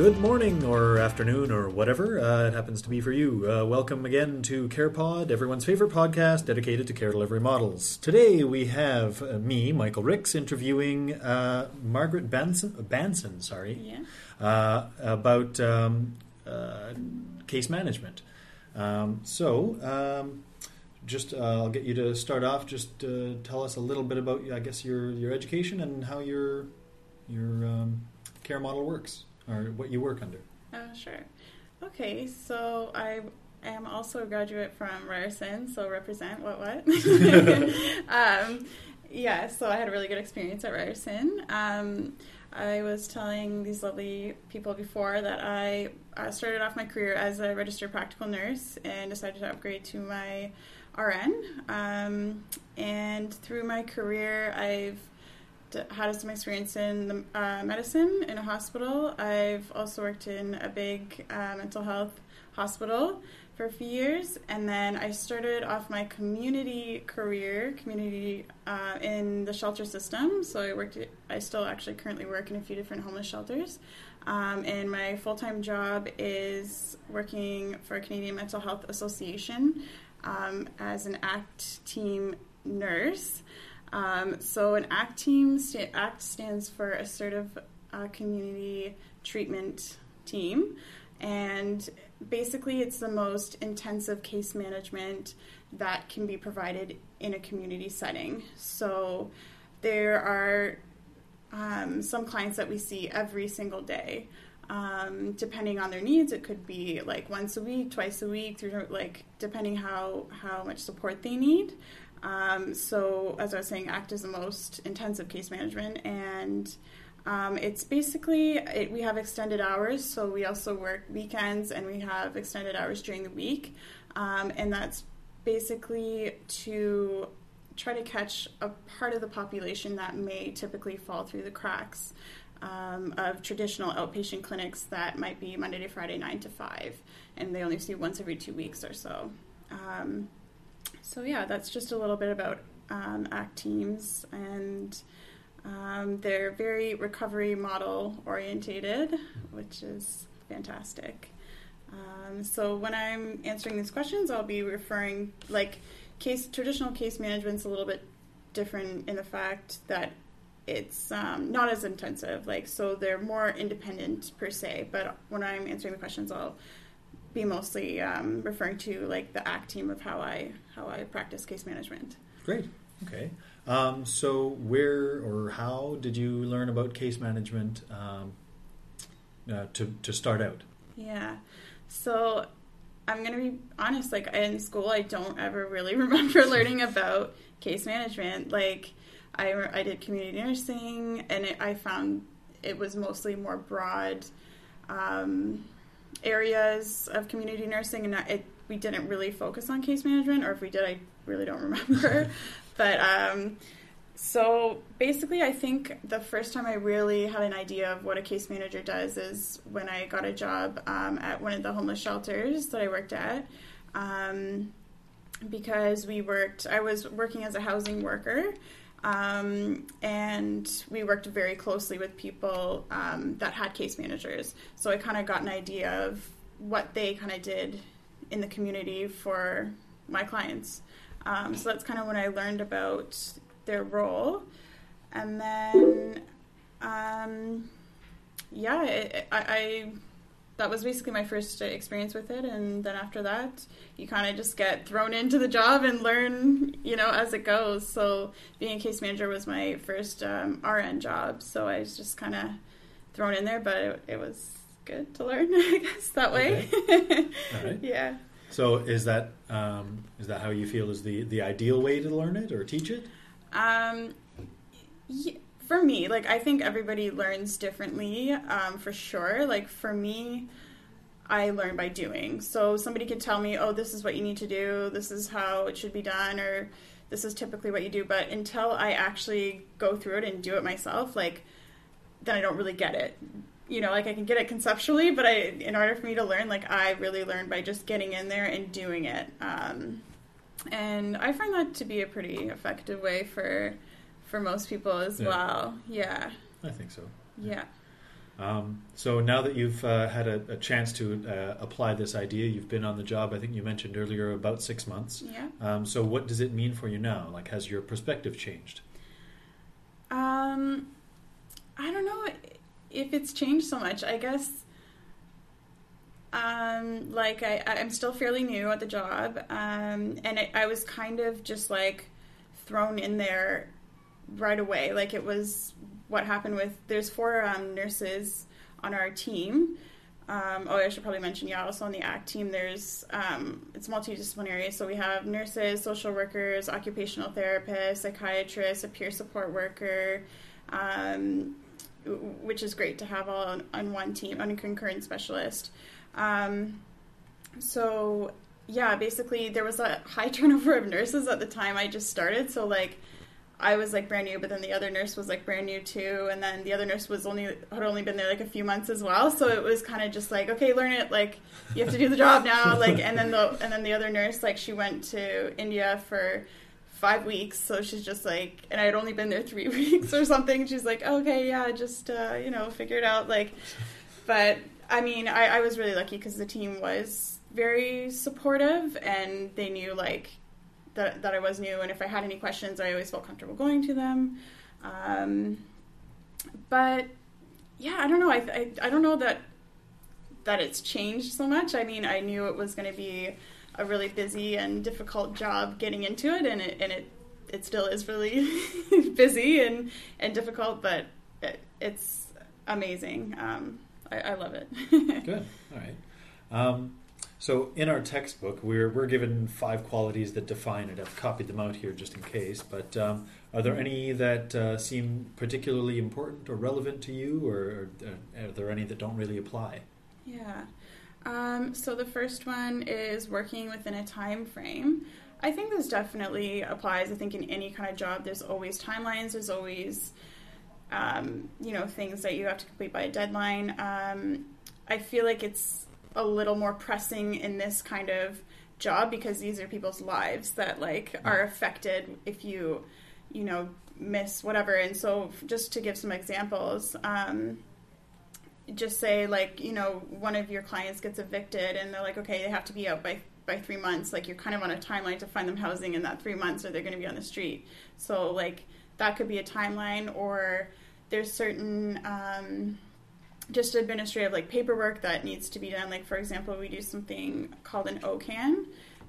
Good morning, or afternoon, or whatever uh, it happens to be for you. Uh, welcome again to CarePod, everyone's favorite podcast dedicated to care delivery models. Today we have uh, me, Michael Ricks, interviewing uh, Margaret Banson, Bansen sorry, Yeah. uh, about um, uh, case management. Um, so, um, just uh, I'll get you to start off. Just uh, tell us a little bit about, I guess, your your education and how your your um, care model works, or what you work under. Uh, sure. Okay, so I am also a graduate from Ryerson, so represent what what. um, yeah, so I had a really good experience at Ryerson. Um, I was telling these lovely people before that I uh, started off my career as a registered practical nurse and decided to upgrade to my RN. Um, and through my career, I've had some experience in the, uh, medicine in a hospital. I've also worked in a big uh, mental health hospital for a few years, and then I started off my community career, community uh, in the shelter system. So I worked. I still actually currently work in a few different homeless shelters. Um, and my full time job is working for Canadian Mental Health Association um, as an ACT team nurse. Um, so an ACT team, sta- ACT stands for Assertive uh, Community Treatment Team, and basically it's the most intensive case management that can be provided in a community setting. So there are um, some clients that we see every single day. Um, depending on their needs, it could be like once a week, twice a week, through like depending how how much support they need. Um, so, as I was saying, ACT is the most intensive case management, and um, it's basically it, we have extended hours. So we also work weekends, and we have extended hours during the week, um, and that's basically to try to catch a part of the population that may typically fall through the cracks. Um, of traditional outpatient clinics that might be Monday to Friday, 9 to 5, and they only see once every two weeks or so. Um, so yeah, that's just a little bit about um, ACT teams, and um, they're very recovery model orientated, which is fantastic. Um, so when I'm answering these questions, I'll be referring like case traditional case management's a little bit different in the fact that it's um, not as intensive. Like so, they're more independent per se. But when I'm answering the questions, I'll be mostly um, referring to like the ACT team of how I how I practice case management. Great. Okay. Um, so, where or how did you learn about case management um, uh, to to start out? Yeah. So I'm gonna be honest. Like in school, I don't ever really remember learning about case management. Like I I did community nursing, and it, I found it was mostly more broad. Um, areas of community nursing, and it, we didn't really focus on case management, or if we did, I really don't remember. but um, so basically, I think the first time I really had an idea of what a case manager does is when I got a job um, at one of the homeless shelters that I worked at. Um, because we worked, I was working as a housing worker, um, and we worked very closely with people um, that had case managers. So I kind of got an idea of what they kind of did in the community for my clients. Um, so that's kind of when I learned about their role. And then, um, yeah, it, I, I that was basically my first experience with it and then after that you kind of just get thrown into the job and learn you know as it goes so being a case manager was my first um, rn job so i was just kind of thrown in there but it, it, was good to learn i guess that way okay. Right. yeah so is that um, is that how you feel is the the ideal way to learn it or teach it um yeah for me, like I think everybody learns differently, um, for sure. Like for me, I learn by doing. So somebody could tell me, "Oh, this is what you need to do. This is how it should be done," or "This is typically what you do." But until I actually go through it and do it myself, like then I don't really get it. You know, like I can get it conceptually, but I, in order for me to learn, like I really learn by just getting in there and doing it. Um, and I find that to be a pretty effective way for for most people as Yeah. well. Yeah. i think so Yeah. Um, so now that you've uh, had a, a, chance to uh, apply this idea, you've been on the job. I think you mentioned earlier about six months. Yeah. Um, so what does it mean for you now? Like, has your perspective changed? Um, I don't know if it's changed so much. I guess. Um, like I, I'm still fairly new at the job, um, and it, I was kind of just like thrown in there right away. Like it was what happened with there's four um, nurses on our team. Um, oh, I should probably mention, yeah, also on the ACT team, there's um, it's multidisciplinary. So we have nurses, social workers, occupational therapists, psychiatrists, a peer support worker, um, which is great to have all on, on one team, on a concurrent specialist. Um, so yeah, basically there was a high turnover of nurses at the time I just started. So like I was like brand new, but then the other nurse was like brand new too, and then the other nurse was only had only been there like a few months as well. So it was kind of just like, okay, learn it. Like you have to do the job now. Like and then the and then the other nurse like she went to India for five weeks, so she's just like, and I had only been there three weeks or something. She's like, okay, yeah, just uh, you know, figure it out. Like, but I mean, I, I was really lucky because the team was very supportive and they knew like that that I was new, and if I had any questions, I always felt comfortable going to them. Um, but yeah, I don't know. I, I I don't know that that it's changed so much. I mean, I knew it was going to be a really busy and difficult job getting into it, and it and it it still is really busy and and difficult, but it, it's amazing. Um, I, I, love it. Good. All right. Um, so in our textbook, we're we're given five qualities that define it. I've copied them out here just in case. But um, are there any that uh, seem particularly important or relevant to you, or, or uh, are there any that don't really apply? Yeah. Um, so the first one is working within a time frame. I think this definitely applies. I think in any kind of job, there's always timelines. There's always um, you know things that you have to complete by a deadline. Um, I feel like it's a little more pressing in this kind of job because these are people's lives that like are affected if you you know miss whatever. And so just to give some examples um, just say like you know one of your clients gets evicted and they're like okay they have to be out by by three months. Like you're kind of on a timeline to find them housing in that three months or they're going to be on the street. So like that could be a timeline or there's certain um, just administrative like paperwork that needs to be done. Like for example, we do something called an OCAN,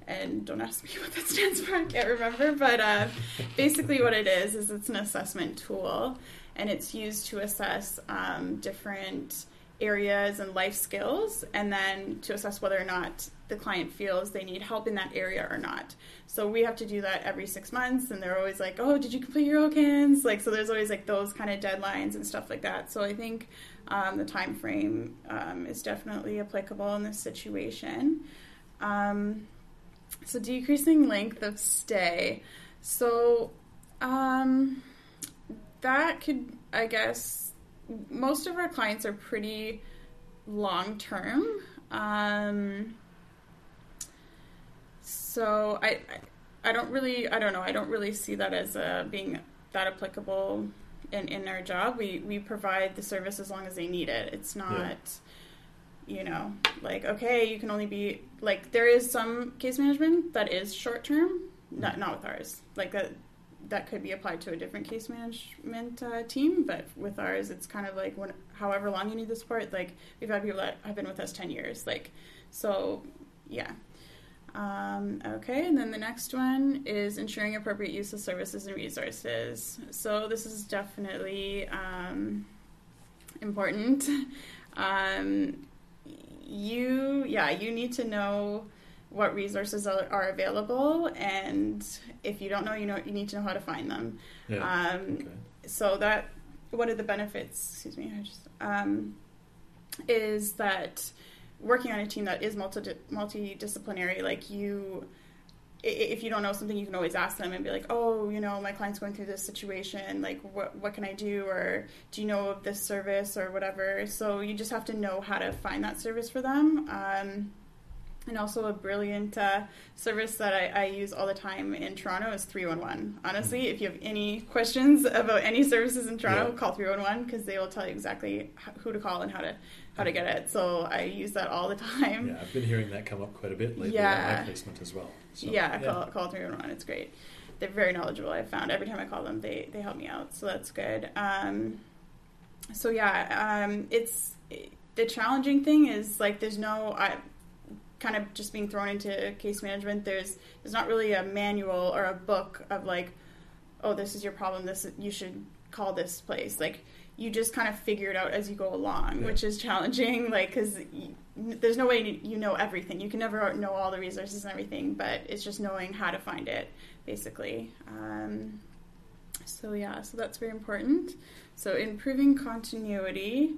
and don't ask me what that stands for. I can't remember, but uh, basically what it is is it's an assessment tool, and it's used to assess um, different areas and life skills, and then to assess whether or not the client feels they need help in that area or not. So we have to do that every six months, and they're always like, "Oh, did you complete your OCANs?" Like, so there's always like those kind of deadlines and stuff like that. So I think um, the time frame um, is definitely applicable in this situation. Um, so decreasing length of stay. So um, that could, I guess, most of our clients are pretty long term. Um, so I, I, don't really, I don't know, I don't really see that as uh, being that applicable in, in our job. We we provide the service as long as they need it. It's not. Yeah. You know, like okay, you can only be like there is some case management that is short term, not not with ours. Like that, that could be applied to a different case management uh, team, but with ours, it's kind of like when however long you need the support. Like we've had people that have been with us ten years. Like so, yeah. Um, okay, and then the next one is ensuring appropriate use of services and resources. So this is definitely um, important. Um, you, yeah, you need to know what resources are, are, available, and if you don't know, you know you need to know how to find them. Yeah. Um, okay. So that one of the benefits, excuse me, I just um, is that working on a team that is multi multidisciplinary, like you, if you don't know something, you can always ask them and be like, "Oh, you know, my client's going through this situation. Like, what what can I do? Or do you know of this service or whatever?" So you just have to know how to find that service for them. Um, And also a brilliant uh, service that I, I, use all the time in Toronto is 311. Honestly, mm-hmm. if you have any questions about any services in Toronto, yeah. call 311 because they will tell you exactly who to call and how to how to get it. So I use that all the time. Yeah, I've been hearing that come up quite a bit lately yeah. my placement as well. So, yeah, yeah, call, call 311. It's great. They're very knowledgeable. I've found every time I call them, they, they help me out. So that's good. Um, so yeah, um, it's the challenging thing is like there's no I kind of just being thrown into case management. There's there's not really a manual or a book of like, oh, this is your problem. This you should call this place. Like you just kind of figure it out as you go along, yeah. which is challenging. Like because there's no way you know everything. You can never know all the resources and everything, but it's just knowing how to find it, basically. Um, so yeah, so that's very important. So improving continuity.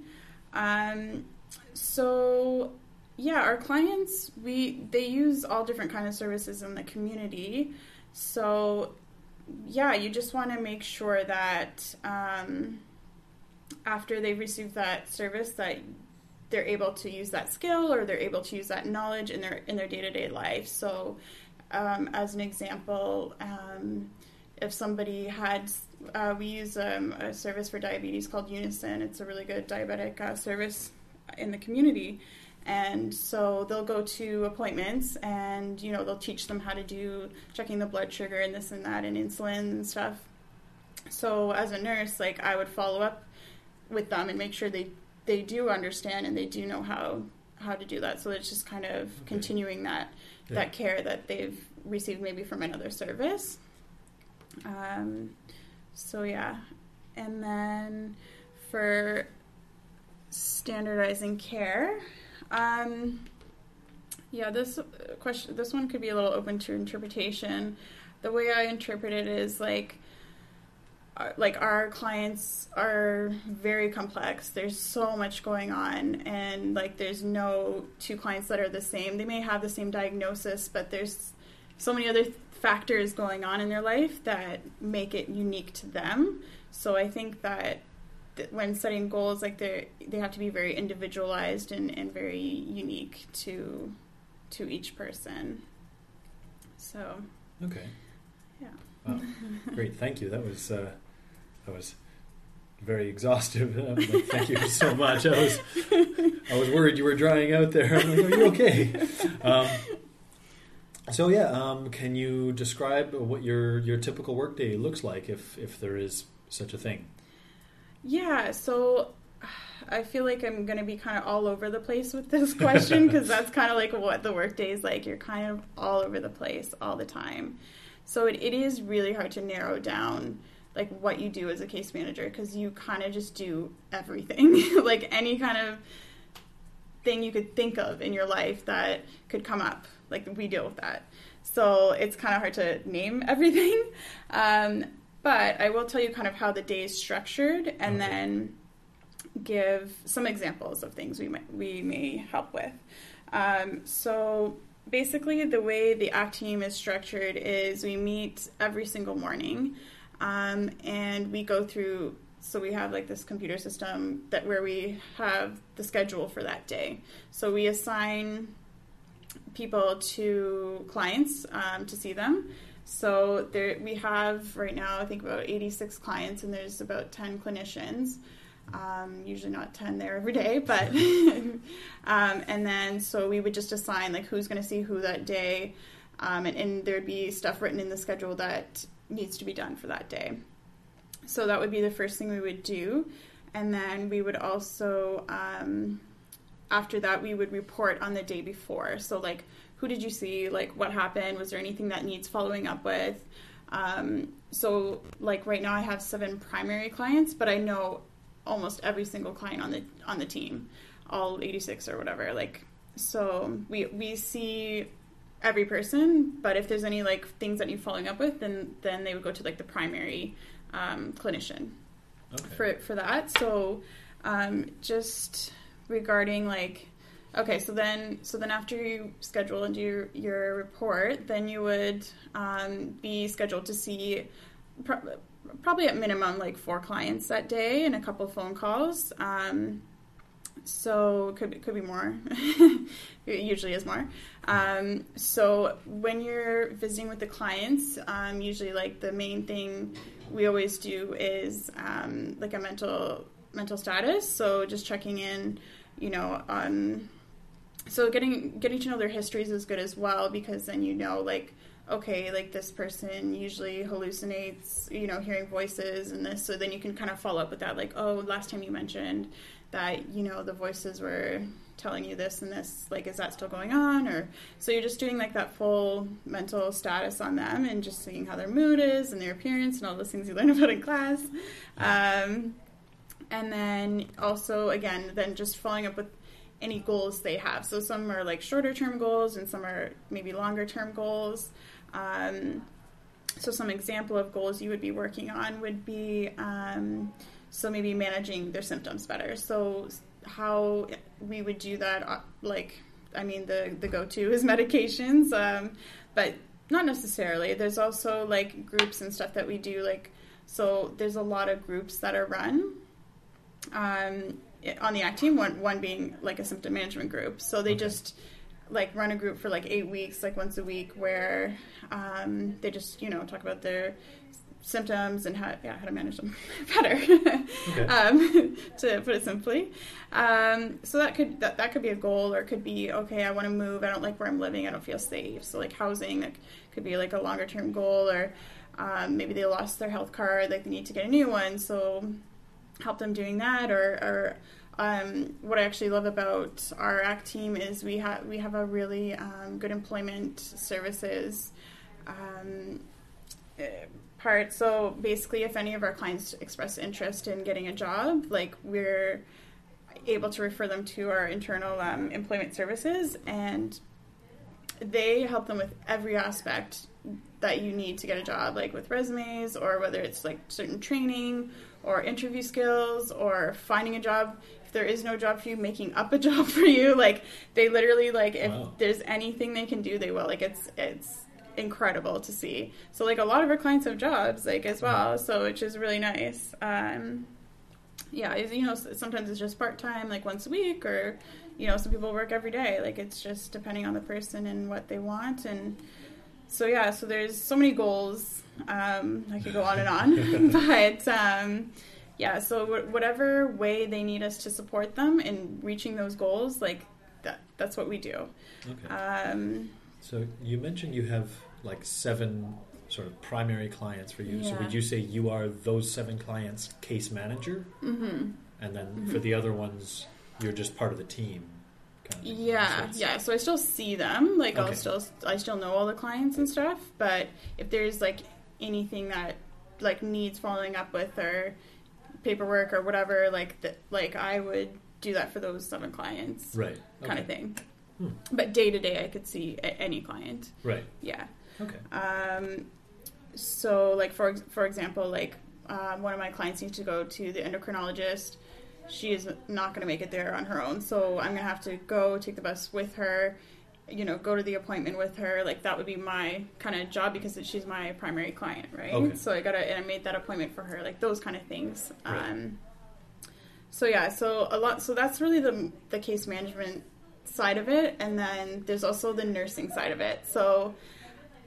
Um, so yeah, our clients we they use all different kind of services in the community. So yeah, you just want to make sure that um, after they've received that service that they're able to use that skill or they're able to use that knowledge in their in their day to day life. So, um, as an example, um, if somebody had, uh, we use um, a service for diabetes called Unison. It's a really good diabetic uh, service in the community. And so they'll go to appointments and, you know, they'll teach them how to do checking the blood sugar and this and that and insulin and stuff. So as a nurse, like I would follow up with them and make sure they, they do understand and they do know how, how to do that. So it's just kind of okay. continuing that, yeah. that care that they've received maybe from another service. Um, so yeah, and then for standardizing care, um, yeah, this question, this one could be a little open to interpretation. The way I interpret it is like, uh, like our clients are very complex. There's so much going on, and like there's no two clients that are the same. They may have the same diagnosis, but there's so many other factors going on in their life that make it unique to them. So I think that, when setting goals, like they they have to be very individualized and, and very unique to to each person. So okay, yeah, wow. great, thank you. That was uh, that was very exhaustive. like, thank you so much. I was I was worried you were drying out there. I'm like, are you okay? Um, so yeah, um, can you describe what your your typical workday looks like, if if there is such a thing? Yeah, so I feel like I'm going to be kind of all over the place with this question because that's kind of like what the workday is like. You're kind of all over the place all the time. So it, it is really hard to narrow down like what you do as a case manager because you kind of just do everything, like any kind of thing you could think of in your life that could come up like we deal with that. So it's kind of hard to name everything. Um, but I will tell you kind of how the day is structured and okay. then give some examples of things we might, we may help with. Um, so basically, the way the ACT team is structured is we meet every single morning um, and we go through. So we have like this computer system that where we have the schedule for that day. So we assign people to clients um, to see them. So there, we have right now, I think about 86 clients, and there's about 10 clinicians. Um, usually not 10 there every day, but um, and then so we would just assign like who's going to see who that day, um, and, and there'd be stuff written in the schedule that needs to be done for that day. So that would be the first thing we would do, and then we would also um, after that we would report on the day before so like who did you see? Like what happened? Was there anything that needs following up with? Um, so like right now i have seven primary clients but i know almost every single client on the on the team all 86 or whatever like so we we see every person but if there's any like things that need following up with then then they would go to like the primary um, clinician okay. for for that. So um, just regarding like okay so then so then after you schedule and do your, report then you would um, be scheduled to see pro- probably at minimum like four clients that day and a couple phone calls um, so it could could be more. it usually is more. Um, so when you're visiting with the clients, um, usually like the main thing we always do is um, like a mental mental status. So just checking in, you know, on so getting getting to know their histories is good as well because then you know like okay like this person usually hallucinates you know hearing voices and this so then you can kind of follow up with that like oh last time you mentioned that you know the voices were telling you this and this like is that still going on? Or so you're just doing like that full mental status on them and just seeing how their mood is and their appearance and all those things you learn about in class. Um, and then also again then just following up with any goals they have so some are like shorter term goals and some are maybe longer term goals um, so some example of goals you would be working on would be um, so maybe managing their symptoms better. So how we would do that, uh, like I mean, the the go to is medications, um, but not necessarily. There's also like groups and stuff that we do. Like so, there's a lot of groups that are run. Um, on the ACT team, one one being like a symptom management group. So they okay. just like run a group for like eight weeks, like once a week, where um, they just you know talk about their symptoms and how yeah how to manage them better okay. um, to put it simply um, so that could that, that could be a goal or it could be okay i want to move i don't like where i'm living i don't feel safe so like housing that could be like a longer term goal or um, maybe they lost their health card like they need to get a new one so help them doing that or, or um, what I actually love about our ACT team is we have we have a really um, good employment services um, part. So basically, if any of our clients express interest in getting a job, like we're able to refer them to our internal um, employment services, and they help them with every aspect that you need to get a job, like with resumes or whether it's like certain training or interview skills or finding a job. If there is no job for you, making up a job for you, like they literally like if wow. there's anything they can do, they will. Like it's it's incredible to see. So like a lot of our clients have jobs like as well, so which is really nice. Um, yeah, you know, sometimes it's just part time, like once a week, or you know, some people work every day. Like it's just depending on the person and what they want, and so yeah, so there's so many goals. Um, I could go on and on, but um, yeah, so w- whatever way they need us to support them in reaching those goals, like that, that's what we do. Okay. Um, so you mentioned you have like seven sort of primary clients for you. Yeah. So would you say you are those seven clients' case manager? Mm-hmm. And then mm-hmm. for the other ones, you're just part of the team. Kind of yeah, yeah. So I still see them. Like okay. I'll still, I still know all the clients and stuff. But if there's like anything that like needs following up with or paperwork or whatever, like that, like I would do that for those seven clients, right? Kind of thing. Hmm. But day to day, I could see any client. Right. Yeah. Okay. Um, so, like for for example, like um, one of my clients needs to go to the endocrinologist. She is not going to make it there on her own, so I'm going to have to go take the bus with her. You know, go to the appointment with her. Like that would be my kind of job because she's my primary client, right? Okay. So I gotta and I made that appointment for her. Like those kind of things. Right. Um, so yeah, so a lot. So that's really the the case management side of it, and then there's also the nursing side of it. So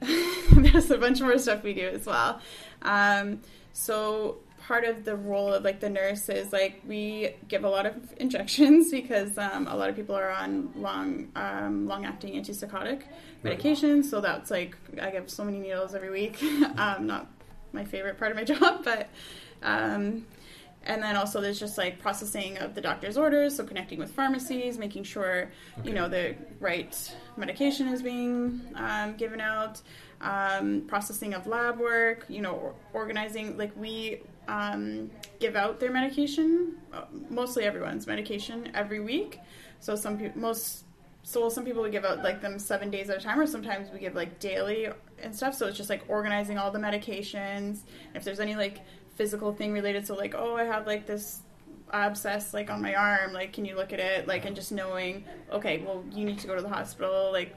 there's a bunch more stuff we do as well. Um, so part of the role of like the nurse is like we give a lot of injections because um, a lot of people are on long um, long acting antipsychotic medications. Right. So that's like I give so many needles every week. um, not my favorite part of my job, but um, and then also there's just like processing of the doctor's orders so connecting with pharmacies making sure okay. you know the right medication is being um, given out um, processing of lab work you know organizing like we um, give out their medication uh, mostly everyone's medication every week so some people most so some people we give out like them seven days at a time or sometimes we give like daily and stuff so it's just like organizing all the medications if there's any like physical thing related. So like, oh, I have like this abscess like on my arm. Like, can you look at it? Like, and just knowing, okay, well, you need to go to the hospital. Like,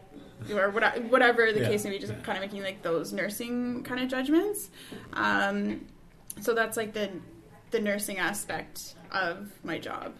or whatever the yeah. case may be. Just yeah. kind of making like those nursing kind of judgments. Um, so that's like the the nursing aspect of my job.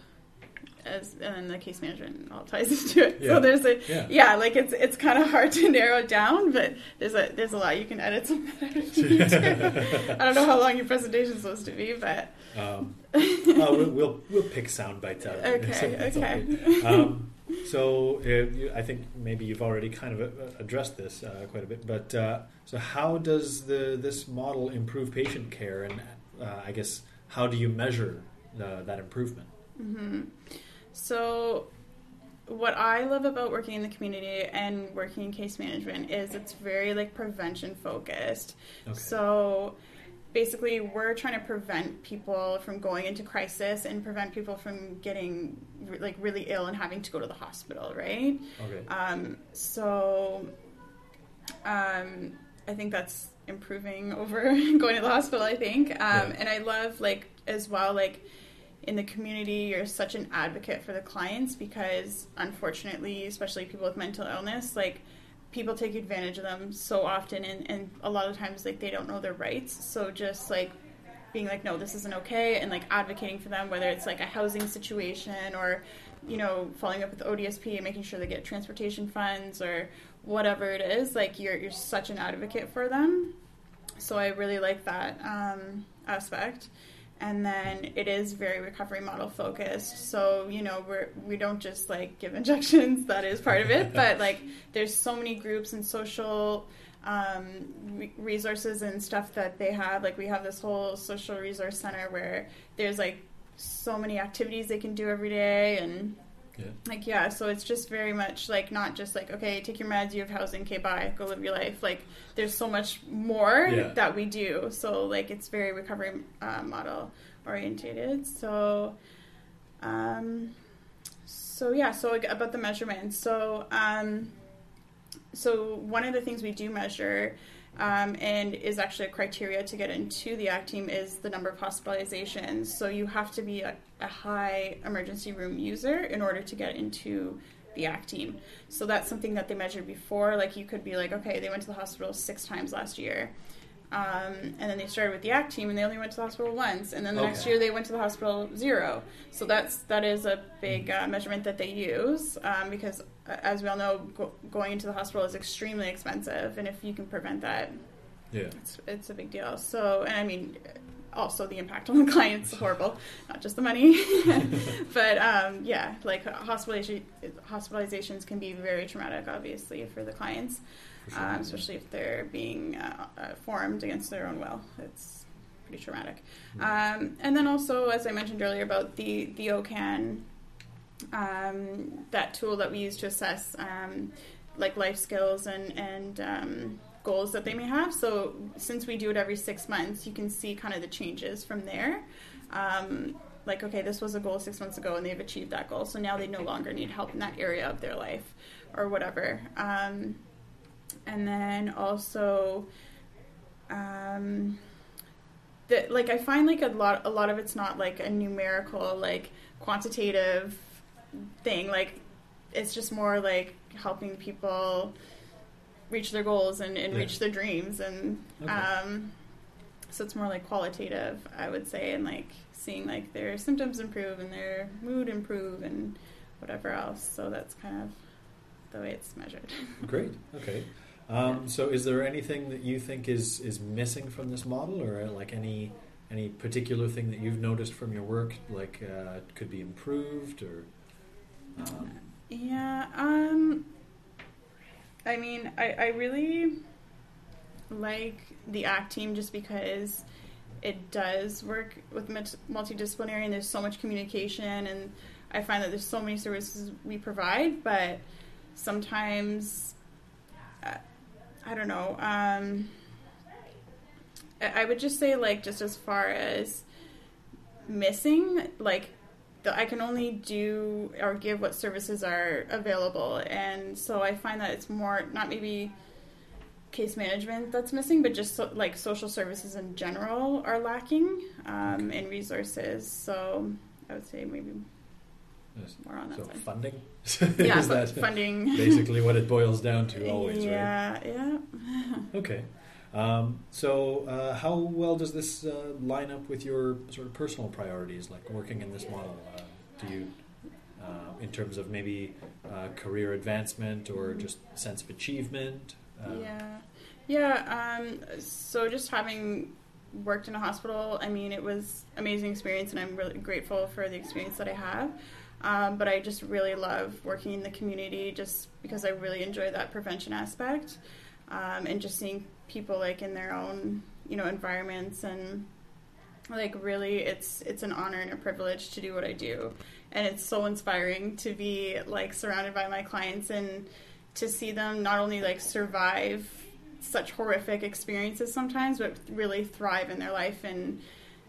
as and then the case management all ties into it. Yeah. So there's a Yeah. yeah, like it's it's kind of hard to narrow it down, but there's a there's a lot you can edit some of that if you need to. I don't know how long your presentation's supposed to be, but Um, oh, we'll, we'll we'll pick sound bites out. of it. okay, okay. Um, so uh, you, I think maybe you've already kind of uh, addressed this uh, quite a bit, but uh, so how does the this model improve patient care, and uh, I guess how do you measure uh, that improvement? hmm So, what I love about working in the community and working in case management is it's very like prevention focused. Okay. So, basically, we're trying to prevent people from going into crisis and prevent people from getting like really ill and having to go to the hospital, right? okay. Um, so, um, I think that's improving over going to the hospital. I think, um, Yeah. and I love like as well like in the community you're such an advocate for the clients because unfortunately especially people with mental illness like people take advantage of them so often and, and a lot of times like they don't know their rights. So just like being like no this isn't okay and like advocating for them whether it's like a housing situation or you know following up with odsp and making sure they get transportation funds or whatever it is like you're you're such an advocate for them. So i really like that um, aspect and then it is very recovery model focused. So you know we're we don't just like give injections that is part of it but like there's so many groups and social um, re- resources and stuff that they have. Like we have this whole social resource center where there's like so many activities they can do every day and Yeah. like yeah so it's just very much like not just like okay take your meds you have housing okay bye go live your life like there's so much more Yeah. that we do so like it's very recovery uh, model orientated so um so yeah so ag- about the measurements so um so one of the things we do measure um, and is actually a criteria to get into the ACT team is the number of hospitalizations. So you have to be a, a high emergency room user in order to get into the ACT team. So that's something that they measured before. Like you could be like, okay, they went to the hospital six times last year. Um, and then they started with the ACT team, and they only went to the hospital once. And then the next year, they went to the hospital zero. So that's that is a big uh, measurement that they use um, because, as we all know, go- going into the hospital is extremely expensive, and if you can prevent that, Yeah. it's it's a big deal. So, and I mean, also the impact on the clients is horrible, not just the money, but um, yeah, like hospitalization hospitalizations can be very traumatic, obviously, for the clients For sure. um, especially if they're being uh, uh, formed against their own will. It's pretty traumatic. Um, and then also, as I mentioned earlier, about the the OCAN, um, that tool that we use to assess um, like life skills and and um, goals that they may have. So since we do it every six months, you can see kind of the changes from there. Um, like okay, this was a goal six months ago, and they've achieved that goal, so now they no longer need help in that area of their life, or whatever. Um, and then also um that like i find like a lot a lot of it's not like a numerical like quantitative thing like it's just more like helping people reach their goals and, and Yeah. reach their dreams and Okay. um so it's more like qualitative i would say and like seeing like their symptoms improve and their mood improve and whatever else so that's kind of the way it's measured Great. Okay. Um, so, is there anything that you think is is missing from this model, or uh, like any any particular thing that you've noticed from your work, like uh, could be improved, or Yeah, um I mean, I, I really like the ACT team just because it does work with mult- multidisciplinary and there's so much communication and I find that there's so many services we provide, but sometimes uh, I don't know. Um, I would just say like just as far as missing, like the, I can only do or give what services are available, and so I find that it's more not maybe case management that's missing, but just so, like social services in general are lacking um, in resources. So I would say maybe yes. more on that so side. funding? Yeah, is that funding. basically what it boils down to always, right? yeah, yeah. Okay. Um, so, uh, how well does this uh, line up with your sort of personal priorities, like working in this model? Uh, do you uh, in terms of maybe uh, career advancement or just sense of achievement? Uh, yeah, yeah. Um, so just having worked in a hospital, I mean, it was amazing experience, and I'm really grateful for the experience that I have. Um, but I just really love working in the community, just because I really enjoy that prevention aspect, um, and just seeing people like in their own, you know, environments and like really it's it's an honor and a privilege to do what I do. And it's so inspiring to be like surrounded by my clients and to see them not only like survive such horrific experiences sometimes but really thrive in their life. And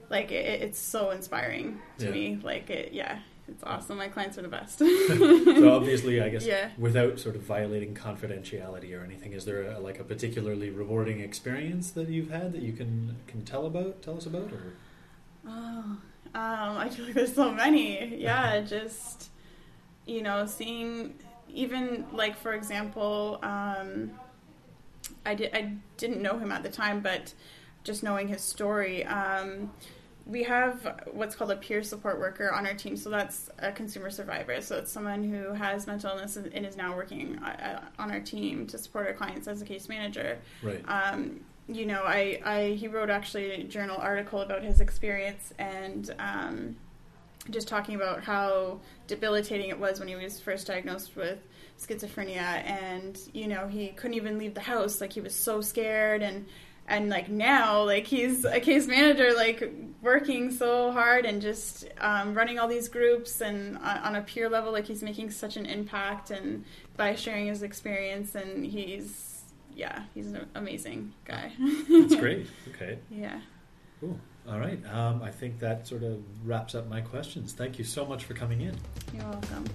like it, it's so inspiring to Yeah. me. Like it yeah it's awesome my clients are the best so obviously, I guess Yeah. without sort of violating confidentiality or anything, is there a, like a particularly rewarding experience that you've had that you can can tell about? Tell us about, or Oh, um, I feel like there's so many. Yeah, just you know, seeing even like for example, um, I did I didn't know him at the time, but just knowing his story. Um, we have what's called a peer support worker on our team, so that's a consumer survivor. So it's someone who has mental illness and is now working uh, on our team to support our clients as a case manager right? um, you know, I, I he wrote actually a journal article about his experience and um, just talking about how debilitating it was when he was first diagnosed with schizophrenia, and you know he couldn't even leave the house, like he was so scared, and and like now, like he's a case manager, like working so hard and just um, running all these groups and on, on a peer level, like he's making such an impact, and by sharing his experience, and he's yeah, he's an amazing guy. That's great. Okay, yeah. cool. All right. Um, I think that sort of wraps up my questions. Thank you so much for coming in. You're welcome.